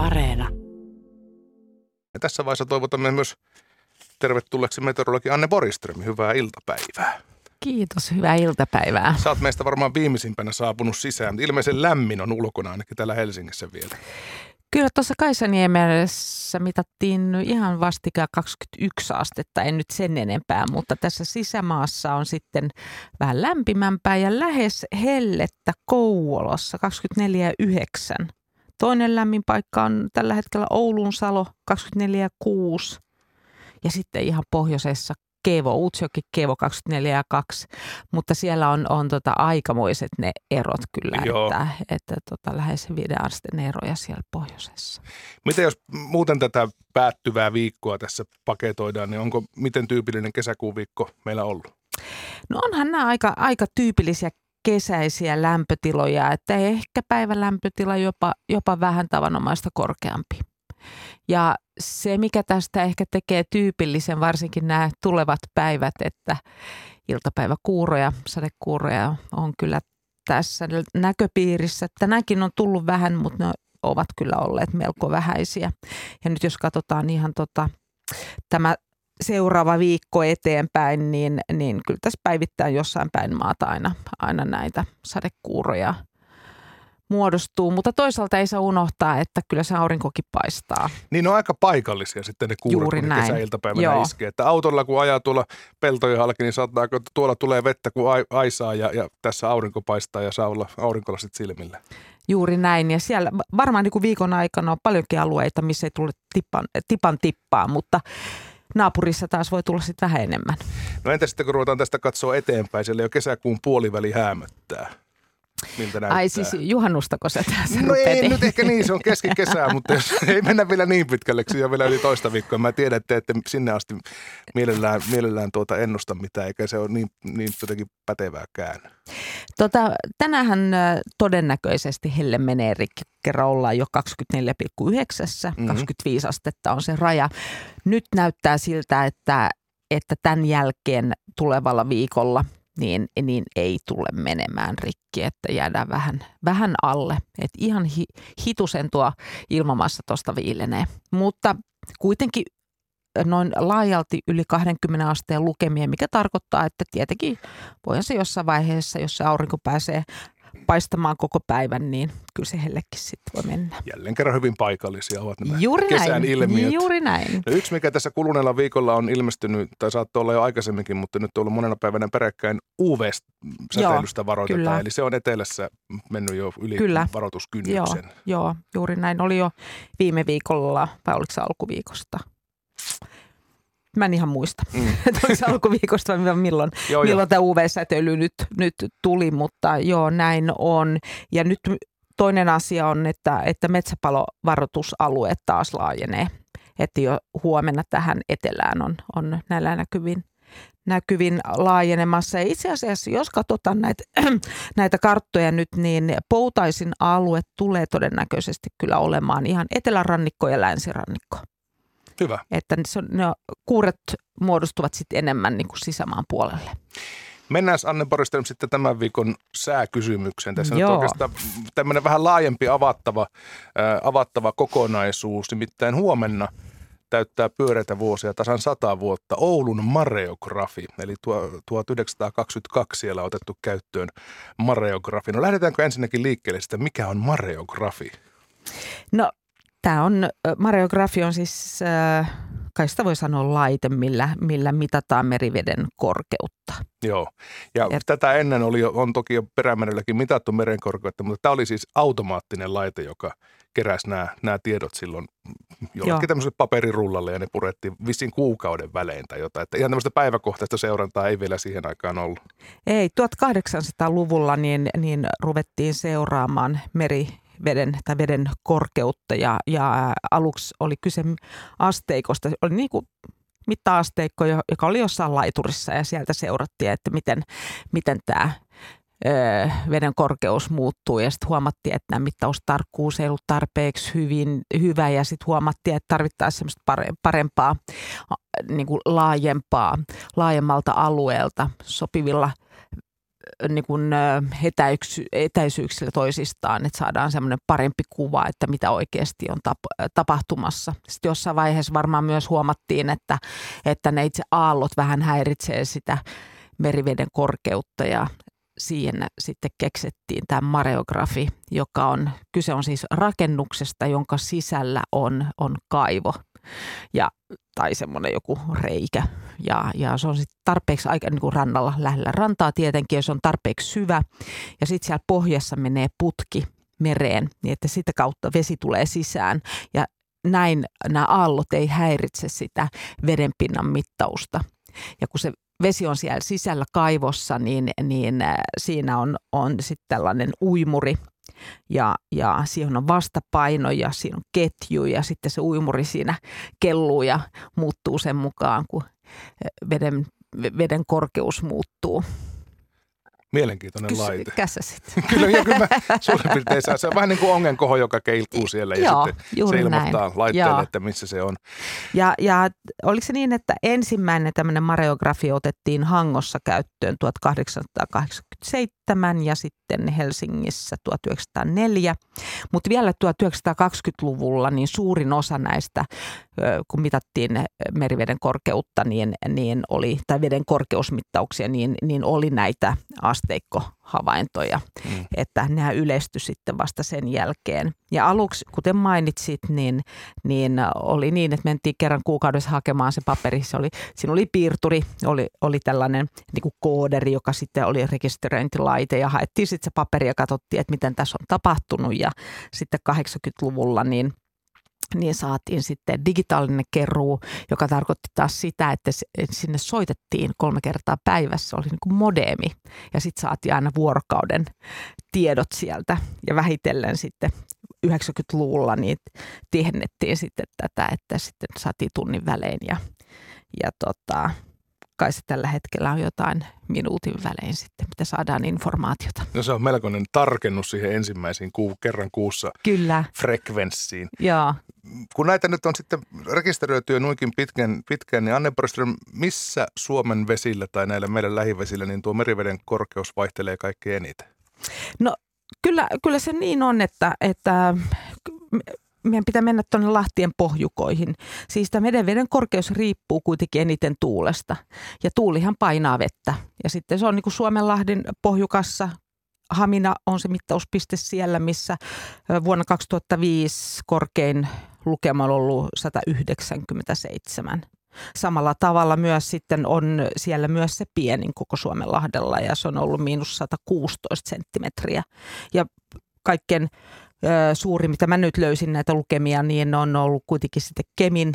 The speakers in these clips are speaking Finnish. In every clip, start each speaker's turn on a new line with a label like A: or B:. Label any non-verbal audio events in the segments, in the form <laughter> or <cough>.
A: Areena.
B: Ja tässä vaiheessa toivotamme myös tervetulleeksi meteorologi Anne Boriström. Hyvää iltapäivää.
A: Kiitos, hyvää iltapäivää.
B: Sä oot meistä varmaan viimeisimpänä saapunut sisään. Ilmeisen lämmin on ulkona ainakin täällä Helsingissä vielä.
A: Kyllä tuossa Kaisaniemessä mitattiin ihan vastikään 21 astetta, en nyt sen enempää, mutta tässä sisämaassa on sitten vähän lämpimämpää ja lähes hellettä Kouvolassa 24,9. Toinen lämmin paikka on tällä hetkellä Oulun Salo 24,6 ja sitten ihan pohjoisessa Kevo, Utsjoki Kevo 24 ja 2, mutta siellä on, on tota aikamoiset ne erot kyllä, Joo. että, että tota, lähes viiden asteen eroja siellä pohjoisessa.
B: Miten jos muuten tätä päättyvää viikkoa tässä paketoidaan, niin onko miten tyypillinen kesäkuun viikko meillä ollut?
A: No onhan nämä aika, aika tyypillisiä kesäisiä lämpötiloja, että ehkä päivän lämpötila jopa, jopa vähän tavanomaista korkeampi. Ja se, mikä tästä ehkä tekee tyypillisen, varsinkin nämä tulevat päivät, että iltapäiväkuuroja, sadekuuroja on kyllä tässä näköpiirissä. Tänäänkin on tullut vähän, mutta ne ovat kyllä olleet melko vähäisiä. Ja nyt jos katsotaan ihan tota, tämä seuraava viikko eteenpäin, niin, niin kyllä tässä päivittäin jossain päin maata aina, aina näitä sadekuuroja muodostuu, mutta toisaalta ei saa unohtaa, että kyllä se aurinkokin paistaa.
B: Niin on aika paikallisia sitten ne Juuri kun näin. kesäiltapäivänä Joo. iskee. Että autolla kun ajaa tuolla peltojen halki, niin saattaa, että tuolla tulee vettä kuin aisaa ja, ja tässä aurinko paistaa ja saa olla aurinkolasit silmillä.
A: Juuri näin ja siellä varmaan niin kuin viikon aikana on paljonkin alueita, missä ei tule tipan, tipan tippaa, mutta naapurissa taas voi tulla sitten vähän enemmän.
B: No entä sitten kun ruvetaan tästä katsoa eteenpäin, siellä jo kesäkuun puoliväli häämöttää miltä näyttää.
A: Ai siis juhannustako se tässä
B: No ei nyt ehkä niin, se on keskikesää, <laughs> mutta jos ei mennä vielä niin pitkälle, on vielä yli toista viikkoa. Mä tiedän, että ette sinne asti mielellään, mielellään tuota ennusta mitään, eikä se ole niin, niin jotenkin pätevääkään.
A: Tota, tänähän todennäköisesti helle menee rikki, kerran ollaan jo 24,9, mm-hmm. 25 astetta on se raja. Nyt näyttää siltä, että, että tämän jälkeen tulevalla viikolla – niin, niin ei tule menemään rikki, että jäädään vähän, vähän alle. Et ihan hi, hitusen tuo ilmamassa tuosta viilenee. Mutta kuitenkin noin laajalti yli 20 asteen lukemia, mikä tarkoittaa, että tietenkin voihan se jossain vaiheessa, jos se aurinko pääsee paistamaan koko päivän, niin kyllä se hellekin sitten voi mennä.
B: Jälleen kerran hyvin paikallisia ovat nämä
A: Juuri
B: kesän
A: näin.
B: ilmiöt.
A: Juuri näin.
B: No yksi, mikä tässä kuluneella viikolla on ilmestynyt, tai saattoi olla jo aikaisemminkin, mutta nyt on ollut monena päivänä peräkkäin UV-säteilystä varoitetaan. Kyllä. Eli se on etelässä mennyt jo yli kyllä. varoituskynnyksen.
A: Joo, joo, juuri näin. Oli jo viime viikolla, vai oliko se alkuviikosta? Mä en ihan muista, mm. <laughs> että onko se alkuviikosta vai milloin, joo, milloin tämä UV-säteily nyt, nyt tuli, mutta joo, näin on. Ja nyt toinen asia on, että, että metsäpalovaroitusalue taas laajenee. Että jo huomenna tähän etelään on, on näillä näkyvin, näkyvin laajenemassa. Ja itse asiassa, jos katsotaan näitä, <clears throat> näitä karttoja nyt, niin Poutaisin alue tulee todennäköisesti kyllä olemaan ihan etelärannikko ja länsirannikko.
B: Hyvä.
A: Että se, ne kuuret muodostuvat sitten enemmän niin kuin sisämaan puolelle.
B: Mennään Anne Boristelm sitten tämän viikon sääkysymykseen. Tässä Joo. on oikeastaan tämmöinen vähän laajempi avattava, äh, avattava kokonaisuus. Nimittäin huomenna täyttää pyöreitä vuosia tasan sata vuotta Oulun mareografi. Eli tuo, 1922 siellä on otettu käyttöön mareografi. No lähdetäänkö ensinnäkin liikkeelle sitä, mikä on mareografi?
A: No Tämä on, mareografi on siis, kai sitä voi sanoa laite, millä, millä mitataan meriveden korkeutta.
B: Joo, ja Et, tätä ennen oli, on toki jo perämerelläkin mitattu merenkorkeutta, mutta tämä oli siis automaattinen laite, joka keräsi nämä, nämä tiedot silloin jollekin tämmöiselle paperirullalle ja ne purettiin vissiin kuukauden välein tai jotain. Että ihan tämmöistä päiväkohtaista seurantaa ei vielä siihen aikaan ollut.
A: Ei, 1800-luvulla niin, niin ruvettiin seuraamaan meri, veden tai veden korkeutta. Ja, ja aluksi oli kyse asteikosta. Oli niin kuin mitta-asteikko, joka oli jossain laiturissa. Ja sieltä seurattiin, että miten, miten tämä veden korkeus muuttuu. Ja sitten huomattiin, että tämä mittaustarkkuus ei ollut tarpeeksi hyvin, hyvä. Ja sitten huomattiin, että tarvittaisiin semmoista parempaa, niin kuin laajempaa, laajemmalta alueelta sopivilla niin kuin etäyksy, etäisyyksillä toisistaan, että saadaan semmoinen parempi kuva, että mitä oikeasti on tap- tapahtumassa. Sitten jossain vaiheessa varmaan myös huomattiin, että, että ne itse aallot vähän häiritsee sitä meriveden korkeutta ja siihen sitten keksettiin tämä mareografi, joka on, kyse on siis rakennuksesta, jonka sisällä on, on kaivo ja, tai semmoinen joku reikä. Ja, ja se on sitten tarpeeksi aika niin kuin rannalla lähellä rantaa tietenkin, ja se on tarpeeksi syvä. Ja sitten siellä pohjassa menee putki mereen, niin että sitä kautta vesi tulee sisään. Ja näin nämä aallot ei häiritse sitä vedenpinnan mittausta. Ja kun se vesi on siellä sisällä kaivossa, niin, niin äh, siinä on, on sitten tällainen uimuri ja, ja siihen on vastapaino ja siinä on ketju ja sitten se uimuri siinä kelluu ja muuttuu sen mukaan, kun äh, veden, veden korkeus muuttuu.
B: Mielenkiintoinen Kysy, laite.
A: Käsäsit. <laughs>
B: kyllä, ja kyllä mä <laughs> suurin piirtein saa. Se on vähän niin kuin ongenkoho, joka keiltuu siellä ja Joo, sitten se ilmoittaa näin. laitteelle, Joo. että missä se on.
A: Ja, ja oliko se niin, että ensimmäinen tämmöinen mareografi otettiin Hangossa käyttöön 1887 ja sitten Helsingissä 1904. Mutta vielä 1920-luvulla niin suurin osa näistä, kun mitattiin meriveden korkeutta, niin, niin oli, tai veden korkeusmittauksia, niin, niin oli näitä asteikkohavaintoja, mm. että nämä yleistyi sitten vasta sen jälkeen. Ja aluksi, kuten mainitsit, niin, niin oli niin, että mentiin kerran kuukaudessa hakemaan se paperi. Se oli, siinä oli piirturi, oli, oli tällainen niin kuin kooderi, joka sitten oli rekisteröintilaite ja haettiin sitten se paperi ja katsottiin, että miten tässä on tapahtunut. Ja sitten 80-luvulla niin niin saatiin sitten digitaalinen keruu, joka tarkoitti taas sitä, että sinne soitettiin kolme kertaa päivässä, oli niin kuin modeemi ja sitten saatiin aina vuorokauden tiedot sieltä ja vähitellen sitten 90-luvulla niin tiehennettiin sitten tätä, että sitten saatiin tunnin välein ja, ja tota, kai se tällä hetkellä on jotain minuutin välein sitten, mitä saadaan informaatiota.
B: No se on melkoinen tarkennus siihen ensimmäisiin kuu, kerran kuussa
A: Kyllä.
B: frekvenssiin.
A: Joo.
B: Kun näitä nyt on sitten rekisteröity jo noinkin pitkän, pitkän niin Anne Borström, missä Suomen vesillä tai näillä meidän lähivesillä niin tuo meriveden korkeus vaihtelee kaikkein eniten?
A: No kyllä, kyllä se niin on, että, että meidän pitää mennä tuonne Lahtien pohjukoihin. Siis tämä veden korkeus riippuu kuitenkin eniten tuulesta. Ja tuulihan painaa vettä. Ja sitten se on niin kuin Suomenlahden pohjukassa. Hamina on se mittauspiste siellä, missä vuonna 2005 korkein lukema on ollut 197. Samalla tavalla myös sitten on siellä myös se pienin koko Suomenlahdella ja se on ollut miinus 116 senttimetriä. Ja kaikkein suuri, mitä mä nyt löysin näitä lukemia, niin on ollut kuitenkin sitten Kemin,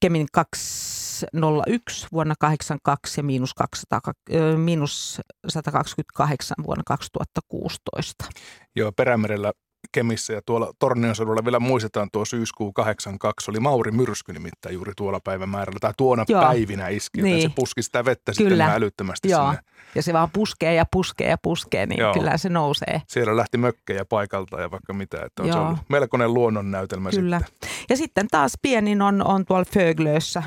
A: Kemin 201 vuonna 82 ja miinus, 200, miinus 128 vuonna 2016.
B: Joo, Perämerellä Kemissä ja tuolla Tornion seudulla vielä muistetaan tuo syyskuu 82, oli Mauri myrsky nimittäin juuri tuolla päivämäärällä tai tuona Joo. päivinä iski, niin. se puski sitä vettä kyllä. sitten älyttömästi Joo. sinne.
A: Ja se vaan puskee ja puskee ja puskee, niin Joo. kyllä se nousee.
B: Siellä lähti mökkejä paikalta ja vaikka mitä, että on Joo. se ollut melkoinen luonnonnäytelmä kyllä. sitten.
A: Ja sitten taas pienin on, on tuolla Föglössä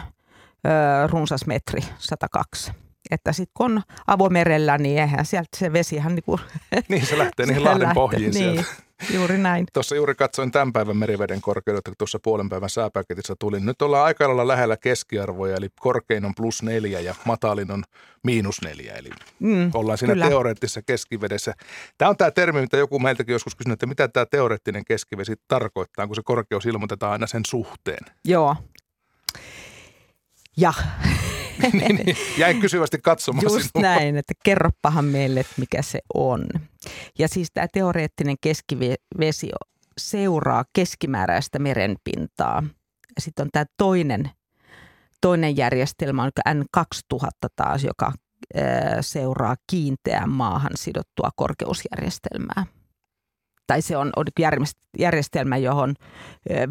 A: runsas metri, 102 että sitten kun on avomerellä, niin eihän sieltä se vesi ihan niin kuin... <laughs>
B: Niin se lähtee niihin <laughs> Lahden pohjiin niin. sieltä.
A: Juuri näin.
B: Tuossa juuri katsoin tämän päivän meriveden korkeudet, kun tuossa puolen päivän sääpaketissa tuli. Nyt ollaan aika lailla lähellä keskiarvoja, eli korkein on plus neljä ja matalin on miinus neljä. Eli mm, ollaan siinä kyllä. teoreettisessa keskivedessä. Tämä on tämä termi, mitä joku meiltäkin joskus kysynyt, että mitä tämä teoreettinen keskivesi tarkoittaa, kun se korkeus ilmoitetaan aina sen suhteen.
A: Joo. Ja <laughs>
B: niin, jäin kysyvästi katsomaan
A: Just sinua. näin, että kerroppahan meille, että mikä se on. Ja siis tämä teoreettinen keskivesi seuraa keskimääräistä merenpintaa. Sitten on tämä toinen, toinen järjestelmä, on N2000 taas, joka seuraa kiinteään maahan sidottua korkeusjärjestelmää. Tai se on järjestelmä, johon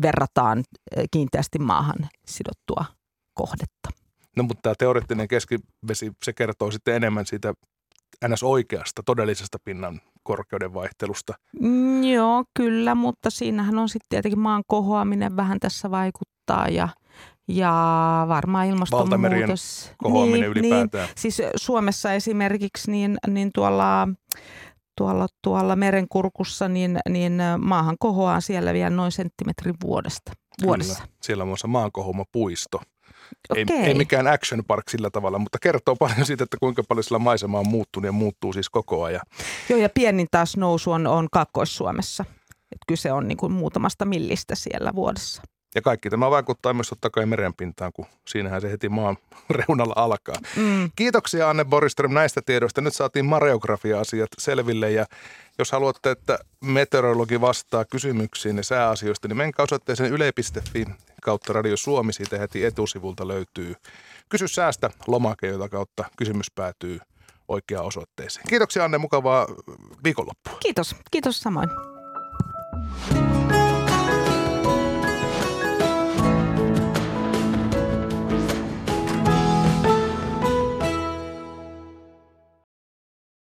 A: verrataan kiinteästi maahan sidottua kohdetta.
B: No mutta tämä teoreettinen keskivesi, se kertoo sitten enemmän siitä ns. oikeasta, todellisesta pinnan korkeuden vaihtelusta.
A: Mm, joo, kyllä, mutta siinähän on sitten tietenkin maan kohoaminen vähän tässä vaikuttaa ja, ja varmaan ilmastonmuutos.
B: kohoaminen niin, ylipäätään.
A: Niin, siis Suomessa esimerkiksi niin, niin tuolla, tuolla, tuolla merenkurkussa niin, niin maahan kohoaa siellä vielä noin senttimetrin vuodesta, vuodessa. Kyllä.
B: Siellä on muassa maankohoma puisto. Ei, ei mikään action park sillä tavalla, mutta kertoo paljon siitä, että kuinka paljon sillä maisema on muuttunut ja muuttuu siis koko ajan.
A: Joo, ja pienin taas nousu on, on Kaakkois-Suomessa. Et kyse on niin kuin muutamasta millistä siellä vuodessa.
B: Ja kaikki tämä vaikuttaa myös totta kai merenpintaan, kun siinähän se heti maan <laughs> reunalla alkaa. Mm. Kiitoksia Anne Boriström näistä tiedoista. Nyt saatiin mareografia-asiat selville ja jos haluatte, että meteorologi vastaa kysymyksiin ja sääasioista, niin menkää osoitteeseen yle.fi kautta Radio Suomi. Siitä heti etusivulta löytyy Kysy säästä lomake, jota kautta kysymys päätyy oikeaan osoitteeseen. Kiitoksia Anne, mukavaa viikonloppua.
A: Kiitos, kiitos samoin.